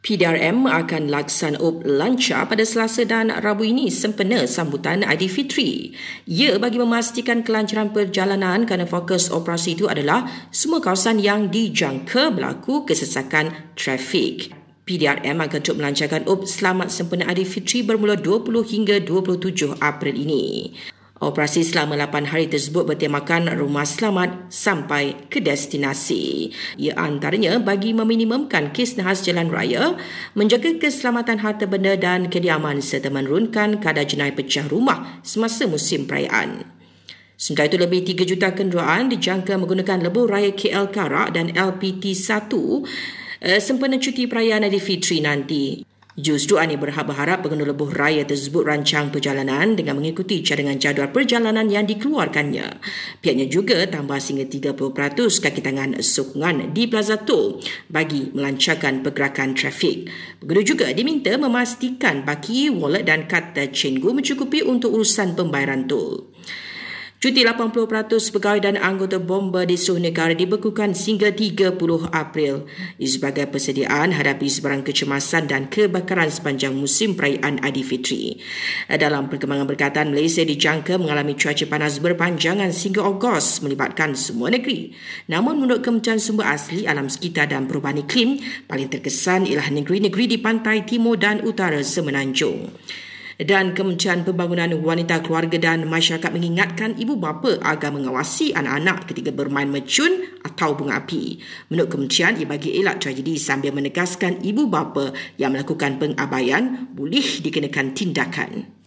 PDRM akan laksan up lancar pada Selasa dan Rabu ini sempena sambutan Aidilfitri. Ia bagi memastikan kelancaran perjalanan kerana fokus operasi itu adalah semua kawasan yang dijangka berlaku kesesakan trafik. PDRM akan terus melancarkan up selamat sempena Aidilfitri bermula 20 hingga 27 April ini. Operasi selama 8 hari tersebut bertemakan rumah selamat sampai ke destinasi. Ia antaranya bagi meminimumkan kes nahas jalan raya, menjaga keselamatan harta benda dan kediaman serta menurunkan kadar jenayah pecah rumah semasa musim perayaan. Sementara itu lebih 3 juta kenderaan dijangka menggunakan lebuh raya KL Karak dan LPT1 eh, sempena cuti perayaan Aidilfitri nanti. Justru Ani berharap pengguna lebuh raya tersebut rancang perjalanan dengan mengikuti cadangan jadual perjalanan yang dikeluarkannya. Pihaknya juga tambah sehingga 30% kaki tangan sokongan di Plaza Tol bagi melancarkan pergerakan trafik. Pengguna juga diminta memastikan baki, wallet dan kad Cenggu mencukupi untuk urusan pembayaran tol. Cuti 80% pegawai dan anggota bomba di seluruh negara dibekukan sehingga 30 April sebagai persediaan hadapi sebarang kecemasan dan kebakaran sepanjang musim perayaan Aidilfitri. Dalam perkembangan berkaitan, Malaysia dijangka mengalami cuaca panas berpanjangan sehingga Ogos melibatkan semua negeri. Namun menurut Kementerian Sumber Asli Alam Sekitar dan Perubahan Iklim, paling terkesan ialah negeri-negeri di pantai timur dan utara Semenanjung dan Kementerian Pembangunan Wanita Keluarga dan Masyarakat mengingatkan ibu bapa agar mengawasi anak-anak ketika bermain mecun atau bunga api. Menurut Kementerian, ia bagi elak tragedi sambil menegaskan ibu bapa yang melakukan pengabaian boleh dikenakan tindakan.